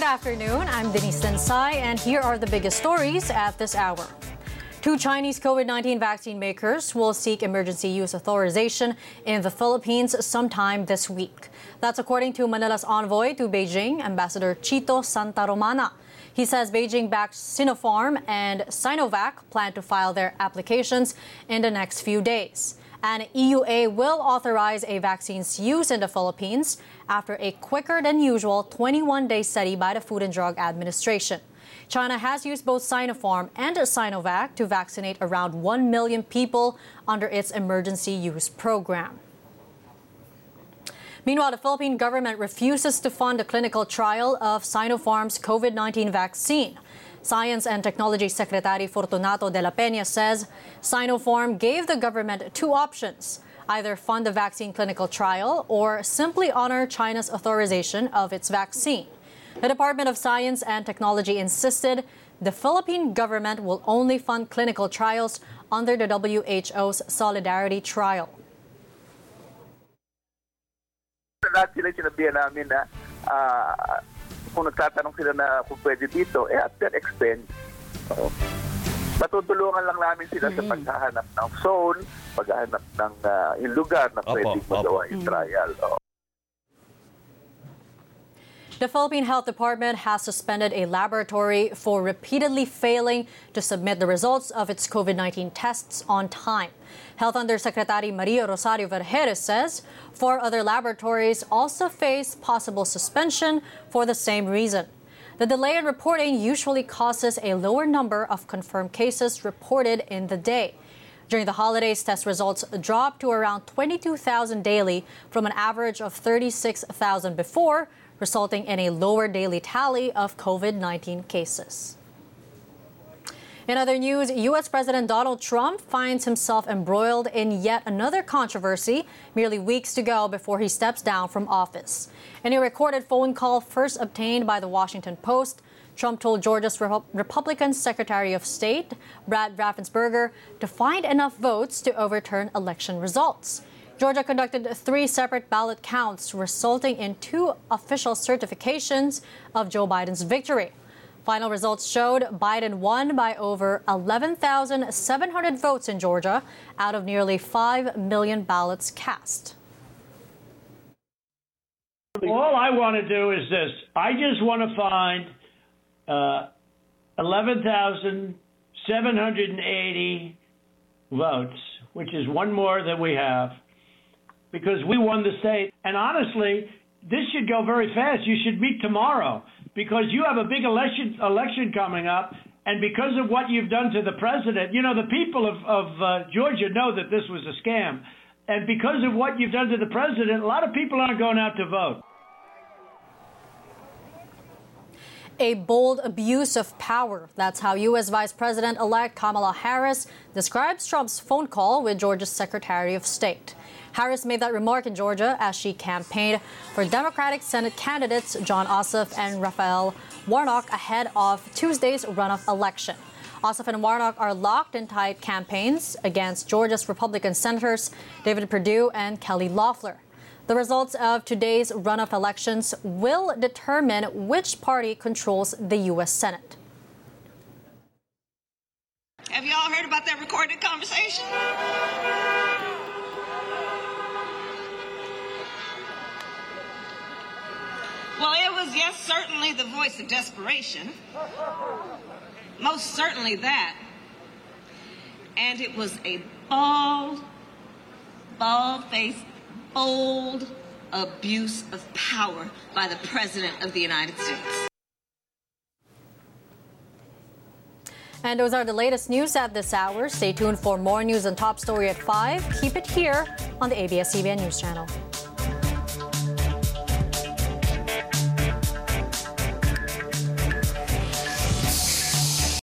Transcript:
Good afternoon. I'm Denise Tensai, and here are the biggest stories at this hour. Two Chinese COVID 19 vaccine makers will seek emergency use authorization in the Philippines sometime this week. That's according to Manila's envoy to Beijing, Ambassador Chito Santa Romana. He says Beijing backed Sinopharm and Sinovac plan to file their applications in the next few days. And EUA will authorize a vaccine's use in the Philippines after a quicker than usual 21 day study by the Food and Drug Administration. China has used both Sinopharm and Sinovac to vaccinate around 1 million people under its emergency use program. Meanwhile, the Philippine government refuses to fund a clinical trial of Sinopharm's COVID 19 vaccine. Science and Technology Secretary Fortunato de la Peña says Sinopharm gave the government two options either fund the vaccine clinical trial or simply honor China's authorization of its vaccine. The Department of Science and Technology insisted the Philippine government will only fund clinical trials under the WHO's Solidarity Trial. Lahat sila sinabihan namin na uh, kung nagtatanong sila na kung pwede dito, eh at their expense. Oo. Matutulungan lang namin sila mm-hmm. sa paghahanap ng zone, paghahanap ng uh, yung lugar na pwede magawa yung trial. Oo. The Philippine Health Department has suspended a laboratory for repeatedly failing to submit the results of its COVID 19 tests on time. Health Undersecretary Maria Rosario Vergeire says four other laboratories also face possible suspension for the same reason. The delay in reporting usually causes a lower number of confirmed cases reported in the day. During the holidays, test results dropped to around 22,000 daily from an average of 36,000 before, resulting in a lower daily tally of COVID 19 cases. In other news, U.S. President Donald Trump finds himself embroiled in yet another controversy merely weeks to go before he steps down from office. In a recorded phone call first obtained by the Washington Post, Trump told Georgia's Republican Secretary of State, Brad Raffensperger, to find enough votes to overturn election results. Georgia conducted three separate ballot counts, resulting in two official certifications of Joe Biden's victory. Final results showed Biden won by over 11,700 votes in Georgia out of nearly 5 million ballots cast. All I want to do is this I just want to find uh, 11,780 votes, which is one more than we have because we won the state. And honestly, this should go very fast. You should meet tomorrow because you have a big election election coming up. And because of what you've done to the president, you know, the people of, of uh, Georgia know that this was a scam. And because of what you've done to the president, a lot of people aren't going out to vote. A bold abuse of power. That's how U.S. Vice President elect Kamala Harris describes Trump's phone call with Georgia's Secretary of State. Harris made that remark in Georgia as she campaigned for Democratic Senate candidates Jon Ossoff and Raphael Warnock ahead of Tuesday's runoff election. Ossoff and Warnock are locked in tight campaigns against Georgia's Republican senators David Perdue and Kelly Loeffler. The results of today's runoff elections will determine which party controls the U.S. Senate. Have y'all heard about that recorded conversation? Well, it was, yes, certainly the voice of desperation. Most certainly that. And it was a bald, bald faced, bold abuse of power by the President of the United States. And those are the latest news at this hour. Stay tuned for more news and top story at 5. Keep it here on the ABS-CBN News Channel.